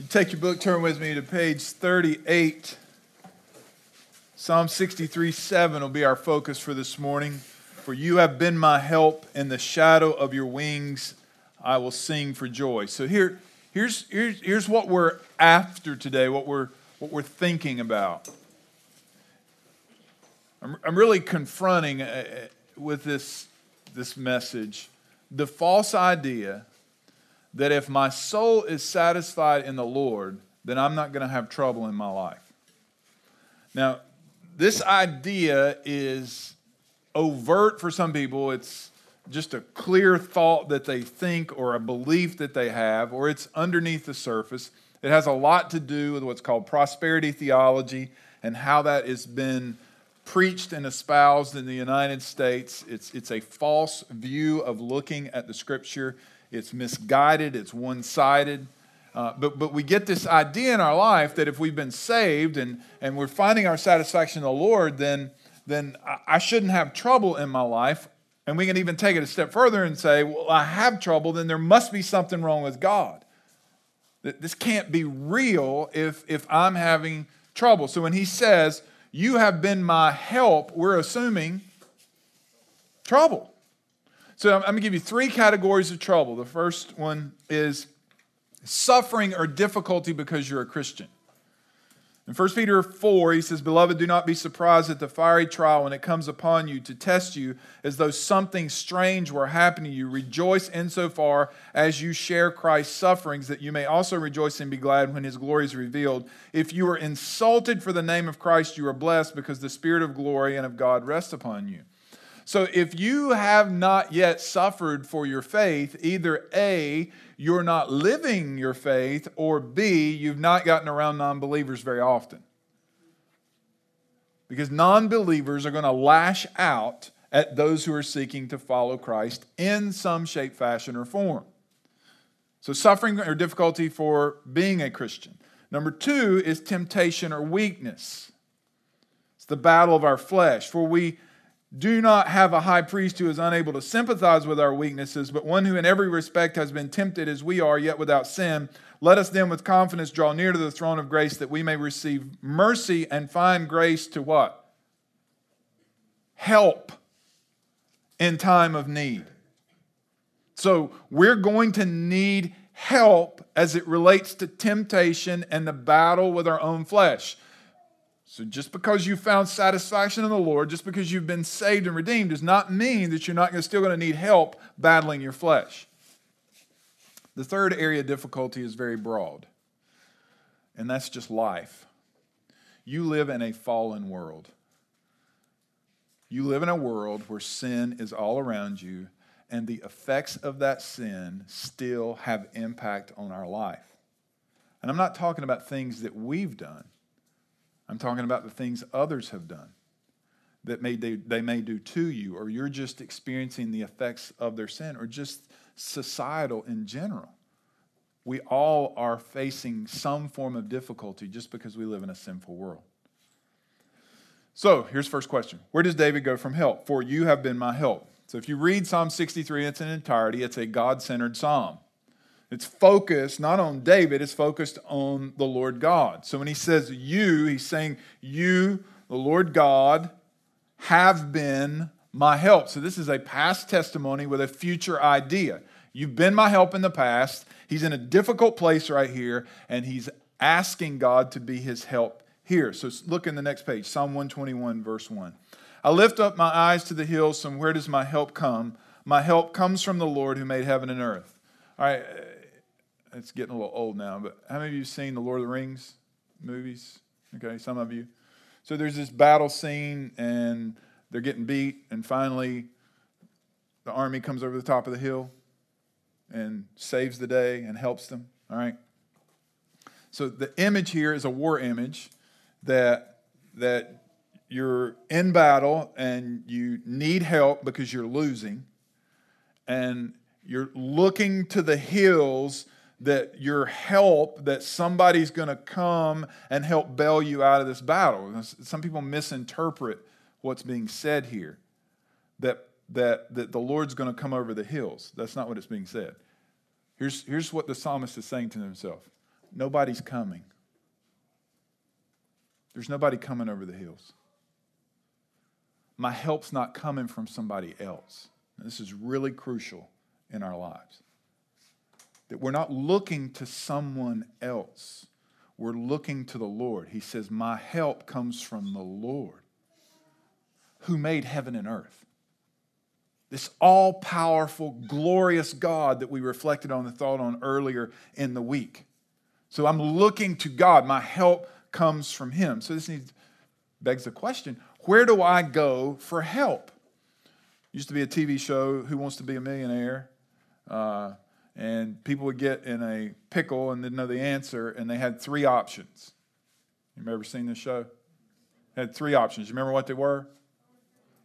You take your book, turn with me to page 38. Psalm 63 7 will be our focus for this morning. For you have been my help. In the shadow of your wings, I will sing for joy. So here, here's, here's, here's what we're after today, what we're, what we're thinking about. I'm, I'm really confronting uh, uh with this, this message the false idea that if my soul is satisfied in the Lord, then I'm not going to have trouble in my life. Now, this idea is overt for some people. It's just a clear thought that they think or a belief that they have, or it's underneath the surface. It has a lot to do with what's called prosperity theology and how that has been preached and espoused in the United States. It's, it's a false view of looking at the scripture it's misguided, it's one sided. Uh, but, but we get this idea in our life that if we've been saved and, and we're finding our satisfaction in the Lord, then, then I shouldn't have trouble in my life. And we can even take it a step further and say, well, I have trouble, then there must be something wrong with God. This can't be real if, if I'm having trouble. So when he says, You have been my help, we're assuming trouble. So I'm going to give you three categories of trouble. The first one is suffering or difficulty because you're a Christian. In 1 Peter 4, he says, Beloved, do not be surprised at the fiery trial when it comes upon you to test you as though something strange were happening to you. Rejoice insofar as you share Christ's sufferings, that you may also rejoice and be glad when his glory is revealed. If you are insulted for the name of Christ, you are blessed because the Spirit of glory and of God rests upon you. So if you have not yet suffered for your faith, either A, you're not living your faith, or B, you've not gotten around non believers very often. Because non believers are going to lash out at those who are seeking to follow Christ in some shape, fashion, or form. So, suffering or difficulty for being a Christian. Number two is temptation or weakness. It's the battle of our flesh. For we do not have a high priest who is unable to sympathize with our weaknesses, but one who in every respect has been tempted as we are, yet without sin. Let us then with confidence draw near to the throne of grace that we may receive mercy and find grace to what? Help in time of need. So we're going to need help as it relates to temptation and the battle with our own flesh. So, just because you found satisfaction in the Lord, just because you've been saved and redeemed, does not mean that you're not still going to need help battling your flesh. The third area of difficulty is very broad, and that's just life. You live in a fallen world. You live in a world where sin is all around you, and the effects of that sin still have impact on our life. And I'm not talking about things that we've done. I'm talking about the things others have done that may they, may do to you, or you're just experiencing the effects of their sin, or just societal in general. We all are facing some form of difficulty just because we live in a sinful world. So here's the first question Where does David go from help? For you have been my help. So if you read Psalm 63 in its entirety, it's a God centered psalm. It's focused not on David, it's focused on the Lord God. So when he says you, he's saying, You, the Lord God, have been my help. So this is a past testimony with a future idea. You've been my help in the past. He's in a difficult place right here, and he's asking God to be his help here. So look in the next page, Psalm 121, verse 1. I lift up my eyes to the hills, from where does my help come? My help comes from the Lord who made heaven and earth. All right, it's getting a little old now, but how many of you have seen the Lord of the Rings movies? Okay, some of you. So there's this battle scene, and they're getting beat, and finally the army comes over the top of the hill and saves the day and helps them. All right. So the image here is a war image that that you're in battle and you need help because you're losing, and you're looking to the hills that your help, that somebody's going to come and help bail you out of this battle. Some people misinterpret what's being said here, that, that, that the Lord's going to come over the hills. That's not what it's being said. Here's, here's what the psalmist is saying to himself nobody's coming. There's nobody coming over the hills. My help's not coming from somebody else. this is really crucial in our lives. That we're not looking to someone else, we're looking to the Lord. He says, My help comes from the Lord who made heaven and earth. This all powerful, glorious God that we reflected on the thought on earlier in the week. So I'm looking to God. My help comes from Him. So this needs, begs the question where do I go for help? Used to be a TV show, Who Wants to Be a Millionaire? Uh, and people would get in a pickle and didn't know the answer, and they had three options. You ever seen this show? Had three options. You remember what they were?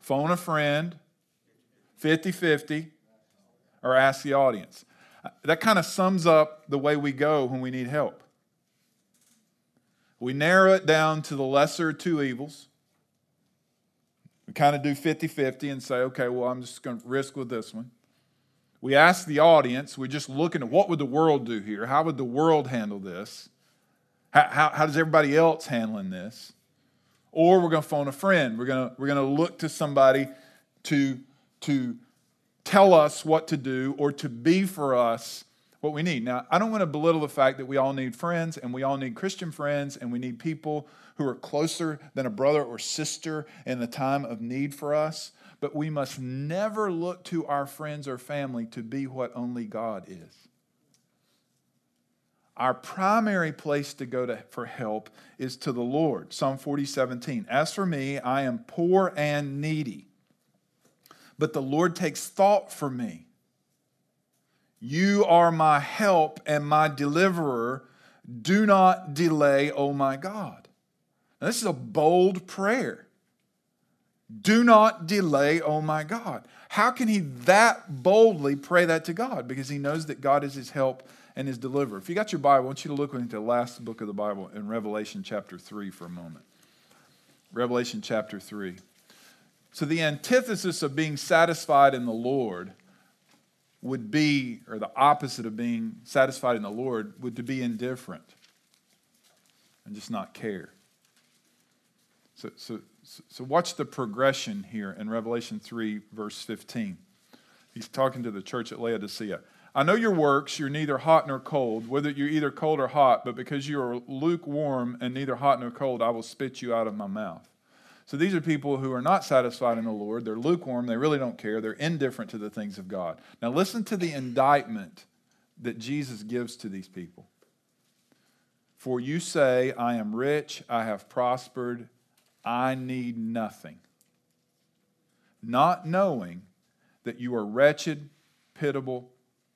Phone a friend, 50 50, or ask the audience. Uh, that kind of sums up the way we go when we need help. We narrow it down to the lesser two evils. We kind of do 50 50 and say, okay, well, I'm just going to risk with this one. We ask the audience, we're just looking at what would the world do here? How would the world handle this? How, how, how does everybody else handling this? Or we're going to phone a friend. We're going to, we're going to look to somebody to, to tell us what to do or to be for us what we need. Now, I don't want to belittle the fact that we all need friends and we all need Christian friends and we need people who are closer than a brother or sister in the time of need for us. But we must never look to our friends or family to be what only God is. Our primary place to go to, for help is to the Lord. Psalm 40, 17. As for me, I am poor and needy, but the Lord takes thought for me. You are my help and my deliverer. Do not delay, O my God. Now, this is a bold prayer. Do not delay, oh my God. How can he that boldly pray that to God? Because he knows that God is his help and his deliverer. If you got your Bible, I want you to look into the last book of the Bible in Revelation chapter 3 for a moment. Revelation chapter 3. So, the antithesis of being satisfied in the Lord would be, or the opposite of being satisfied in the Lord, would to be indifferent and just not care. So, so, so watch the progression here in Revelation 3, verse 15. He's talking to the church at Laodicea. I know your works, you're neither hot nor cold, whether you're either cold or hot, but because you are lukewarm and neither hot nor cold, I will spit you out of my mouth. So these are people who are not satisfied in the Lord. They're lukewarm. They really don't care. They're indifferent to the things of God. Now, listen to the indictment that Jesus gives to these people. For you say, I am rich, I have prospered, I need nothing. Not knowing that you are wretched, pitiable,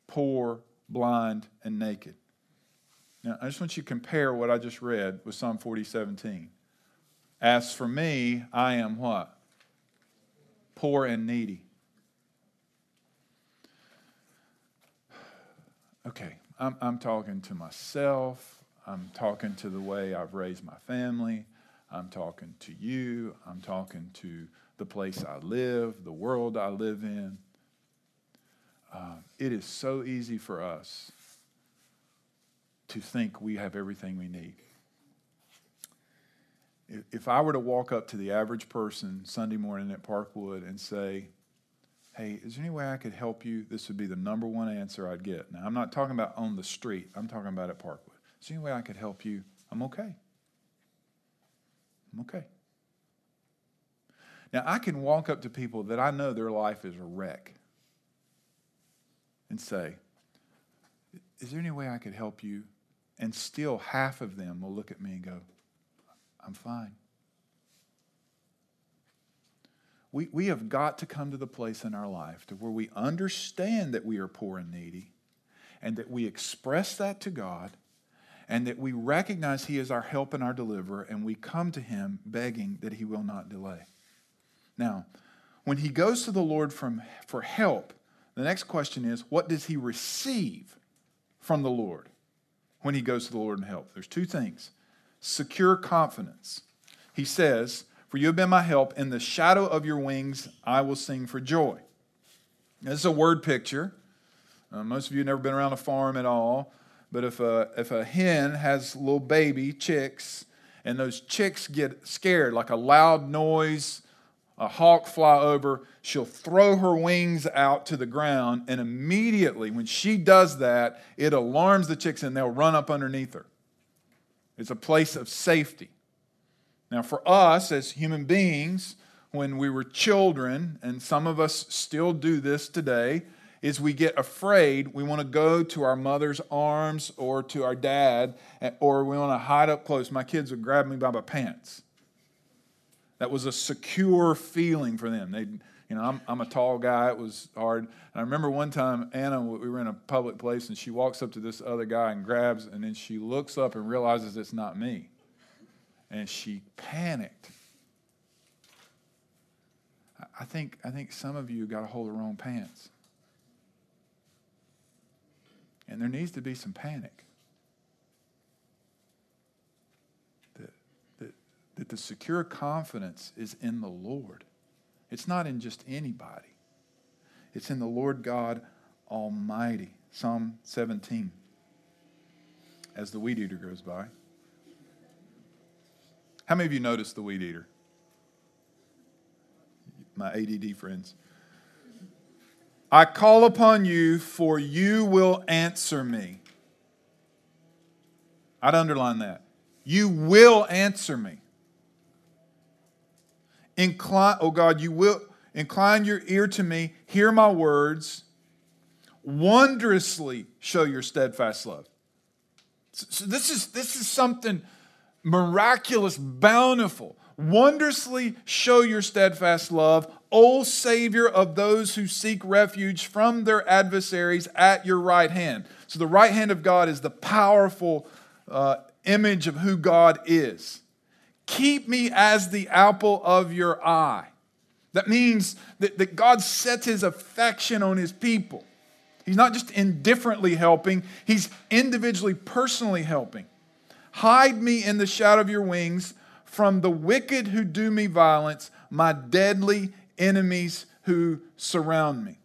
poor, blind, and naked. Now, I just want you to compare what I just read with Psalm 40, 17. As for me, I am what? Poor and needy. Okay, I'm, I'm talking to myself. I'm talking to the way I've raised my family. I'm talking to you. I'm talking to the place I live, the world I live in. Uh, it is so easy for us to think we have everything we need. If I were to walk up to the average person Sunday morning at Parkwood and say, Hey, is there any way I could help you? This would be the number one answer I'd get. Now, I'm not talking about on the street, I'm talking about at Parkwood. Is there any way I could help you? I'm okay. I'm okay. Now, I can walk up to people that I know their life is a wreck and say, Is there any way I could help you? And still, half of them will look at me and go, I'm fine. We, we have got to come to the place in our life to where we understand that we are poor and needy and that we express that to God and that we recognize He is our help and our deliverer, and we come to Him begging that He will not delay. Now, when he goes to the Lord from, for help, the next question is what does he receive from the Lord when he goes to the Lord in help? There's two things secure confidence. He says, For you have been my help. In the shadow of your wings, I will sing for joy. This is a word picture. Uh, most of you have never been around a farm at all. But if a, if a hen has little baby chicks and those chicks get scared, like a loud noise, a hawk fly over, she'll throw her wings out to the ground, and immediately when she does that, it alarms the chicks and they'll run up underneath her. It's a place of safety. Now, for us as human beings, when we were children, and some of us still do this today, is we get afraid. We want to go to our mother's arms or to our dad, or we want to hide up close. My kids would grab me by my pants. That was a secure feeling for them. They, you know, I'm, I'm a tall guy. It was hard. And I remember one time, Anna, we were in a public place, and she walks up to this other guy and grabs, and then she looks up and realizes it's not me. And she panicked. I think, I think some of you got a hold of the wrong pants. And there needs to be some panic. That, the secure confidence is in the Lord. It's not in just anybody, it's in the Lord God Almighty. Psalm 17. As the weed eater goes by. How many of you noticed the weed eater? My ADD friends. I call upon you, for you will answer me. I'd underline that. You will answer me. Incline, oh God, you will incline your ear to me, hear my words, wondrously show your steadfast love. So this is this is something miraculous, bountiful. Wondrously show your steadfast love, O Savior of those who seek refuge from their adversaries at your right hand. So, the right hand of God is the powerful uh, image of who God is. Keep me as the apple of your eye. That means that, that God sets his affection on his people. He's not just indifferently helping, he's individually, personally helping. Hide me in the shadow of your wings from the wicked who do me violence, my deadly enemies who surround me.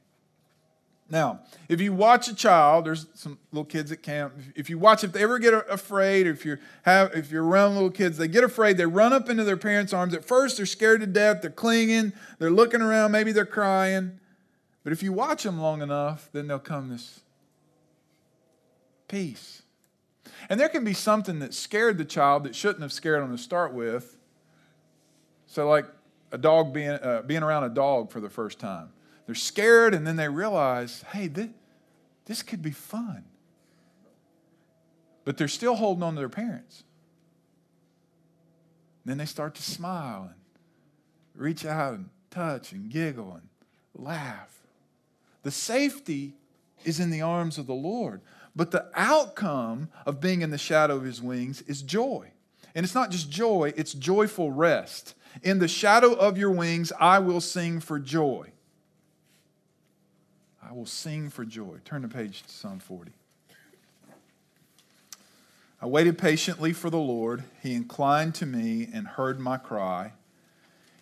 Now, if you watch a child, there's some little kids at camp. If you watch, if they ever get afraid, or if you have, if you're around little kids, they get afraid. They run up into their parents' arms. At first, they're scared to death. They're clinging. They're looking around. Maybe they're crying. But if you watch them long enough, then they'll come this peace. And there can be something that scared the child that shouldn't have scared them to start with. So, like a dog being, uh, being around a dog for the first time. They're scared, and then they realize, hey, this, this could be fun. But they're still holding on to their parents. Then they start to smile and reach out and touch and giggle and laugh. The safety is in the arms of the Lord. But the outcome of being in the shadow of his wings is joy. And it's not just joy, it's joyful rest. In the shadow of your wings, I will sing for joy. I will sing for joy. Turn the page to Psalm 40. I waited patiently for the Lord. He inclined to me and heard my cry.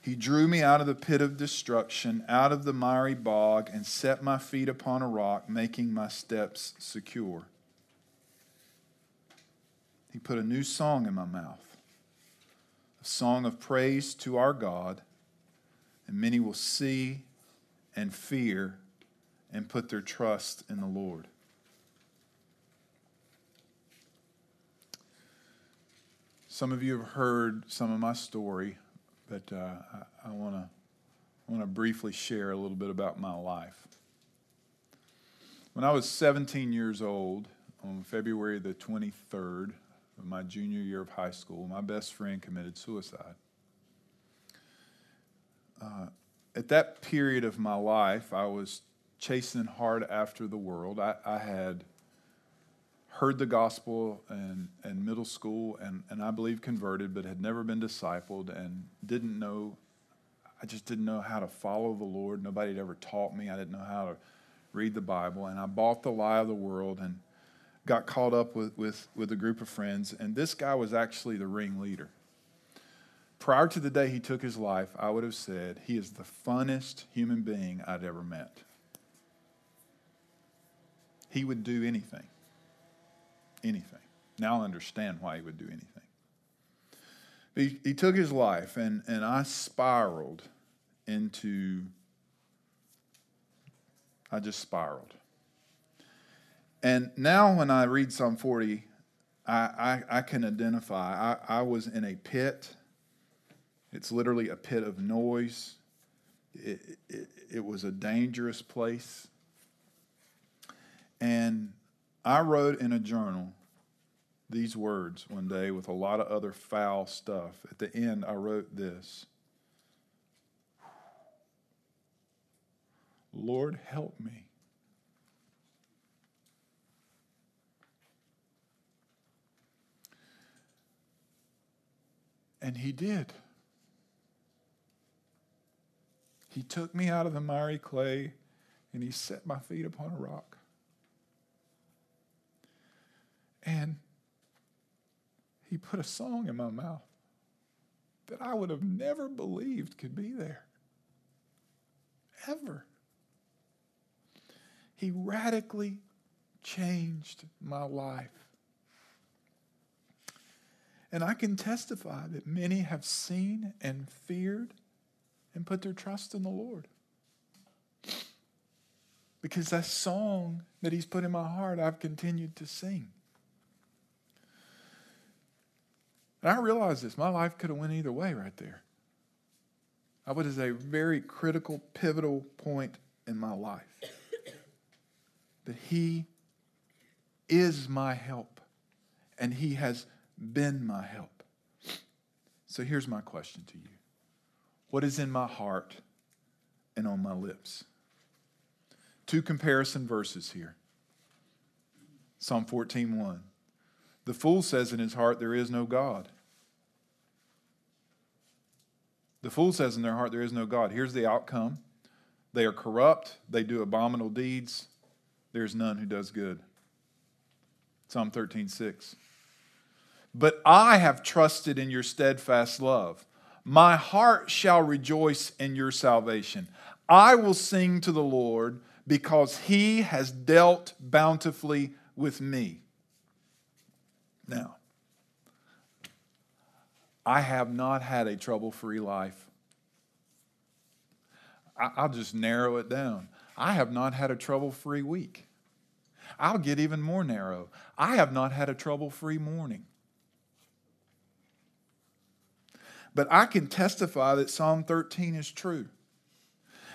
He drew me out of the pit of destruction, out of the miry bog, and set my feet upon a rock, making my steps secure. He put a new song in my mouth, a song of praise to our God, and many will see and fear and put their trust in the Lord. Some of you have heard some of my story but uh, I, want to want to briefly share a little bit about my life. When I was 17 years old, on February the 23rd of my junior year of high school, my best friend committed suicide. Uh, at that period of my life, I was chasing hard after the world. I, I had heard the gospel in, in middle school and, and I believe converted, but had never been discipled and didn't know, I just didn't know how to follow the Lord. Nobody had ever taught me. I didn't know how to read the Bible. And I bought the lie of the world and got caught up with, with, with a group of friends. And this guy was actually the ringleader. Prior to the day he took his life, I would have said he is the funnest human being I'd ever met. He would do anything anything. Now I understand why he would do anything. He, he took his life, and, and I spiraled into, I just spiraled. And now when I read Psalm 40, I, I, I can identify. I, I was in a pit. It's literally a pit of noise. It, it, it was a dangerous place. And I wrote in a journal these words one day with a lot of other foul stuff. At the end, I wrote this Lord, help me. And he did. He took me out of the miry clay and he set my feet upon a rock. And he put a song in my mouth that I would have never believed could be there. Ever. He radically changed my life. And I can testify that many have seen and feared and put their trust in the Lord. Because that song that He's put in my heart, I've continued to sing. And I realized this my life could have went either way right there. I was a very critical, pivotal point in my life. That He is my help, and He has been my help. So here's my question to you What is in my heart and on my lips? Two comparison verses here Psalm 14 1. The fool says in his heart, There is no God. The fool says in their heart, There is no God. Here's the outcome they are corrupt, they do abominable deeds, there's none who does good. Psalm 13 6. But I have trusted in your steadfast love. My heart shall rejoice in your salvation. I will sing to the Lord because he has dealt bountifully with me. Now, I have not had a trouble free life. I'll just narrow it down. I have not had a trouble free week. I'll get even more narrow. I have not had a trouble free morning. But I can testify that Psalm 13 is true.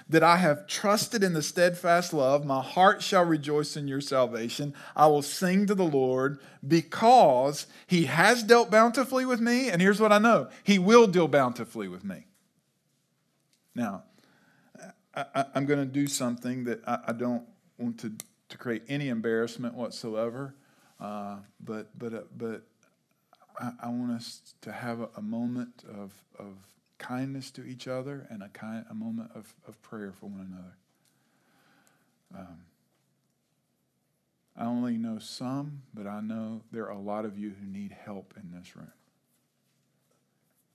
That I have trusted in the steadfast love. My heart shall rejoice in your salvation. I will sing to the Lord because he has dealt bountifully with me. And here's what I know he will deal bountifully with me. Now, I, am going to do something that I, I, don't want to, to create any embarrassment whatsoever. Uh, but but uh, but I, I want us to have a, a, moment of, of kindness to each other and a, kind, a moment of, of prayer for one another. Um, I only know some, but I know there are a lot of you who need help in this room.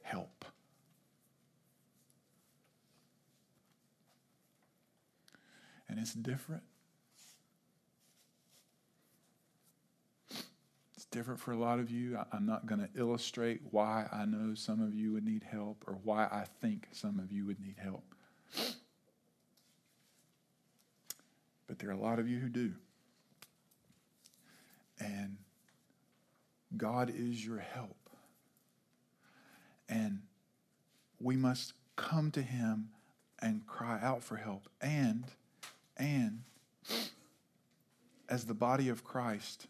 Help. And it's different different for a lot of you. I'm not going to illustrate why I know some of you would need help or why I think some of you would need help. But there are a lot of you who do. And God is your help. And we must come to him and cry out for help. And, and, as the body of Christ,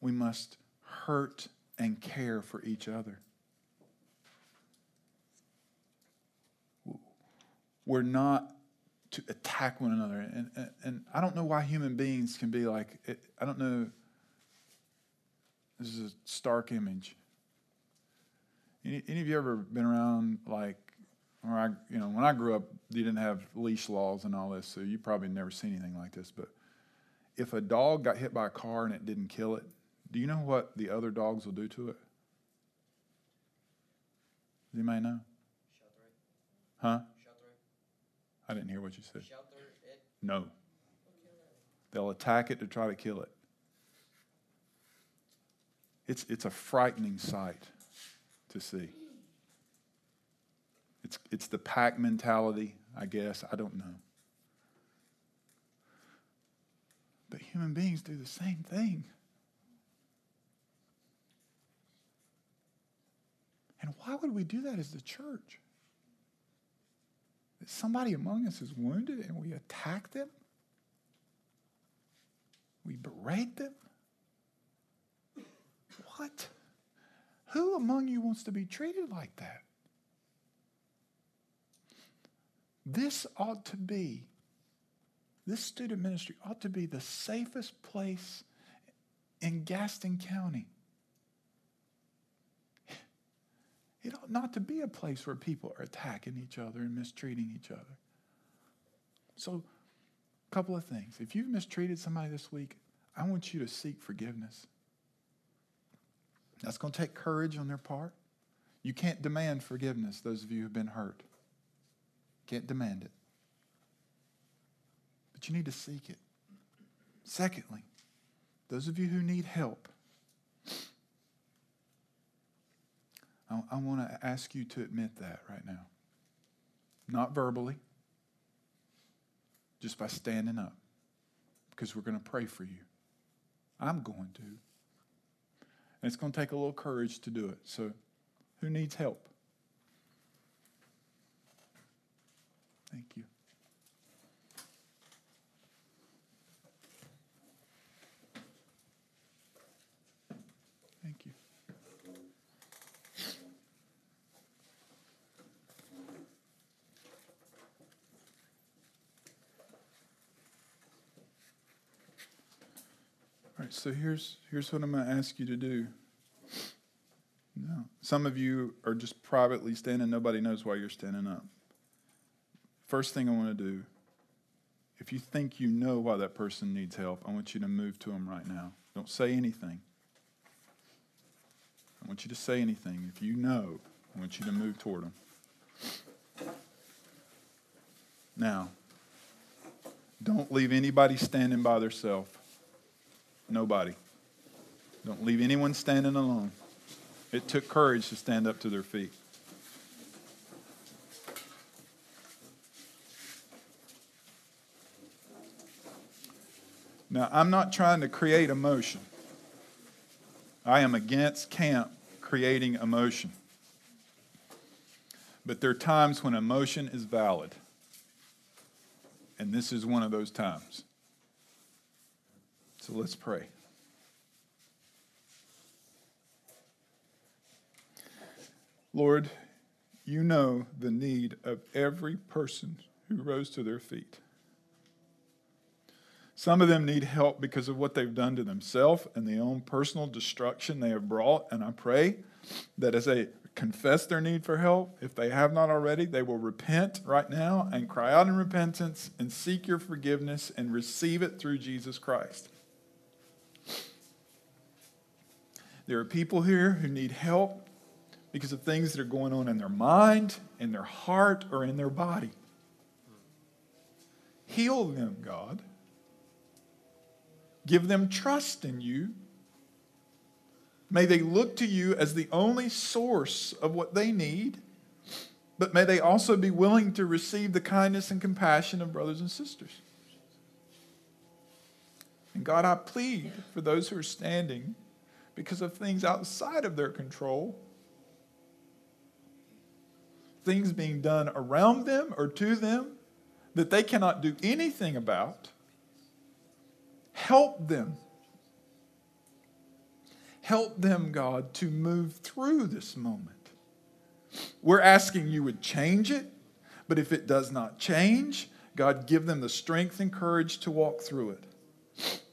we must hurt and care for each other. We're not to attack one another. And, and, and, I don't know why human beings can be like, it, I don't know. This is a stark image. Any, any of you ever been around like, or I, you know, when I grew up, you didn't have leash laws and all this, so you probably never seen anything like this. But if a dog got hit by a car and it didn't kill it, do you know what the other dogs will do to it? Does anybody know? Huh? I didn't hear what you said. No. They'll attack it to try to kill it. It's, it's a frightening sight to see. It's, it's the pack mentality, I guess. I don't know. But human beings do the same thing. And why would we do that as the church? That somebody among us is wounded and we attack them? We berate them? What? Who among you wants to be treated like that? This ought to be, this student ministry ought to be the safest place in Gaston County. It ought not to be a place where people are attacking each other and mistreating each other. So, a couple of things. If you've mistreated somebody this week, I want you to seek forgiveness. That's going to take courage on their part. You can't demand forgiveness, those of you who've been hurt. Can't demand it. But you need to seek it. Secondly, those of you who need help, I, I want to ask you to admit that right now. Not verbally, just by standing up, because we're going to pray for you. I'm going to. And it's going to take a little courage to do it. So, who needs help? Thank you. So here's, here's what I'm going to ask you to do. No. Some of you are just privately standing, nobody knows why you're standing up. First thing I want to do, if you think you know why that person needs help, I want you to move to them right now. Don't say anything. I want you to say anything. If you know, I want you to move toward them. Now, don't leave anybody standing by themselves. Nobody. Don't leave anyone standing alone. It took courage to stand up to their feet. Now, I'm not trying to create emotion. I am against camp creating emotion. But there are times when emotion is valid. And this is one of those times. So let's pray. Lord, you know the need of every person who rose to their feet. Some of them need help because of what they've done to themselves and the own personal destruction they have brought. And I pray that as they confess their need for help, if they have not already, they will repent right now and cry out in repentance and seek your forgiveness and receive it through Jesus Christ. There are people here who need help because of things that are going on in their mind, in their heart, or in their body. Heal them, God. Give them trust in you. May they look to you as the only source of what they need, but may they also be willing to receive the kindness and compassion of brothers and sisters. And God, I plead for those who are standing because of things outside of their control things being done around them or to them that they cannot do anything about. Help them. Help them, God, to move through this moment. We're asking you would change it, but if it does not change, God, give them the strength and courage to walk through it.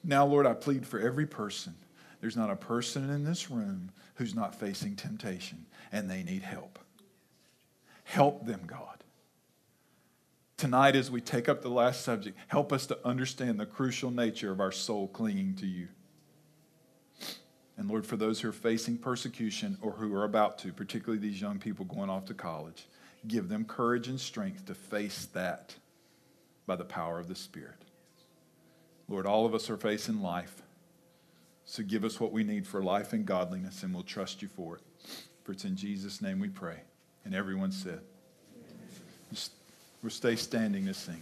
Now, Lord, I plead for every person. There's not a person in this room who's not facing temptation and they need help. Help them, God. Tonight, as we take up the last subject, help us to understand the crucial nature of our soul clinging to you. And Lord, for those who are facing persecution or who are about to, particularly these young people going off to college, give them courage and strength to face that by the power of the Spirit. Lord, all of us are facing life. So give us what we need for life and godliness, and we'll trust you for it. For it's in Jesus' name we pray. And everyone said, we'll stay standing this thing.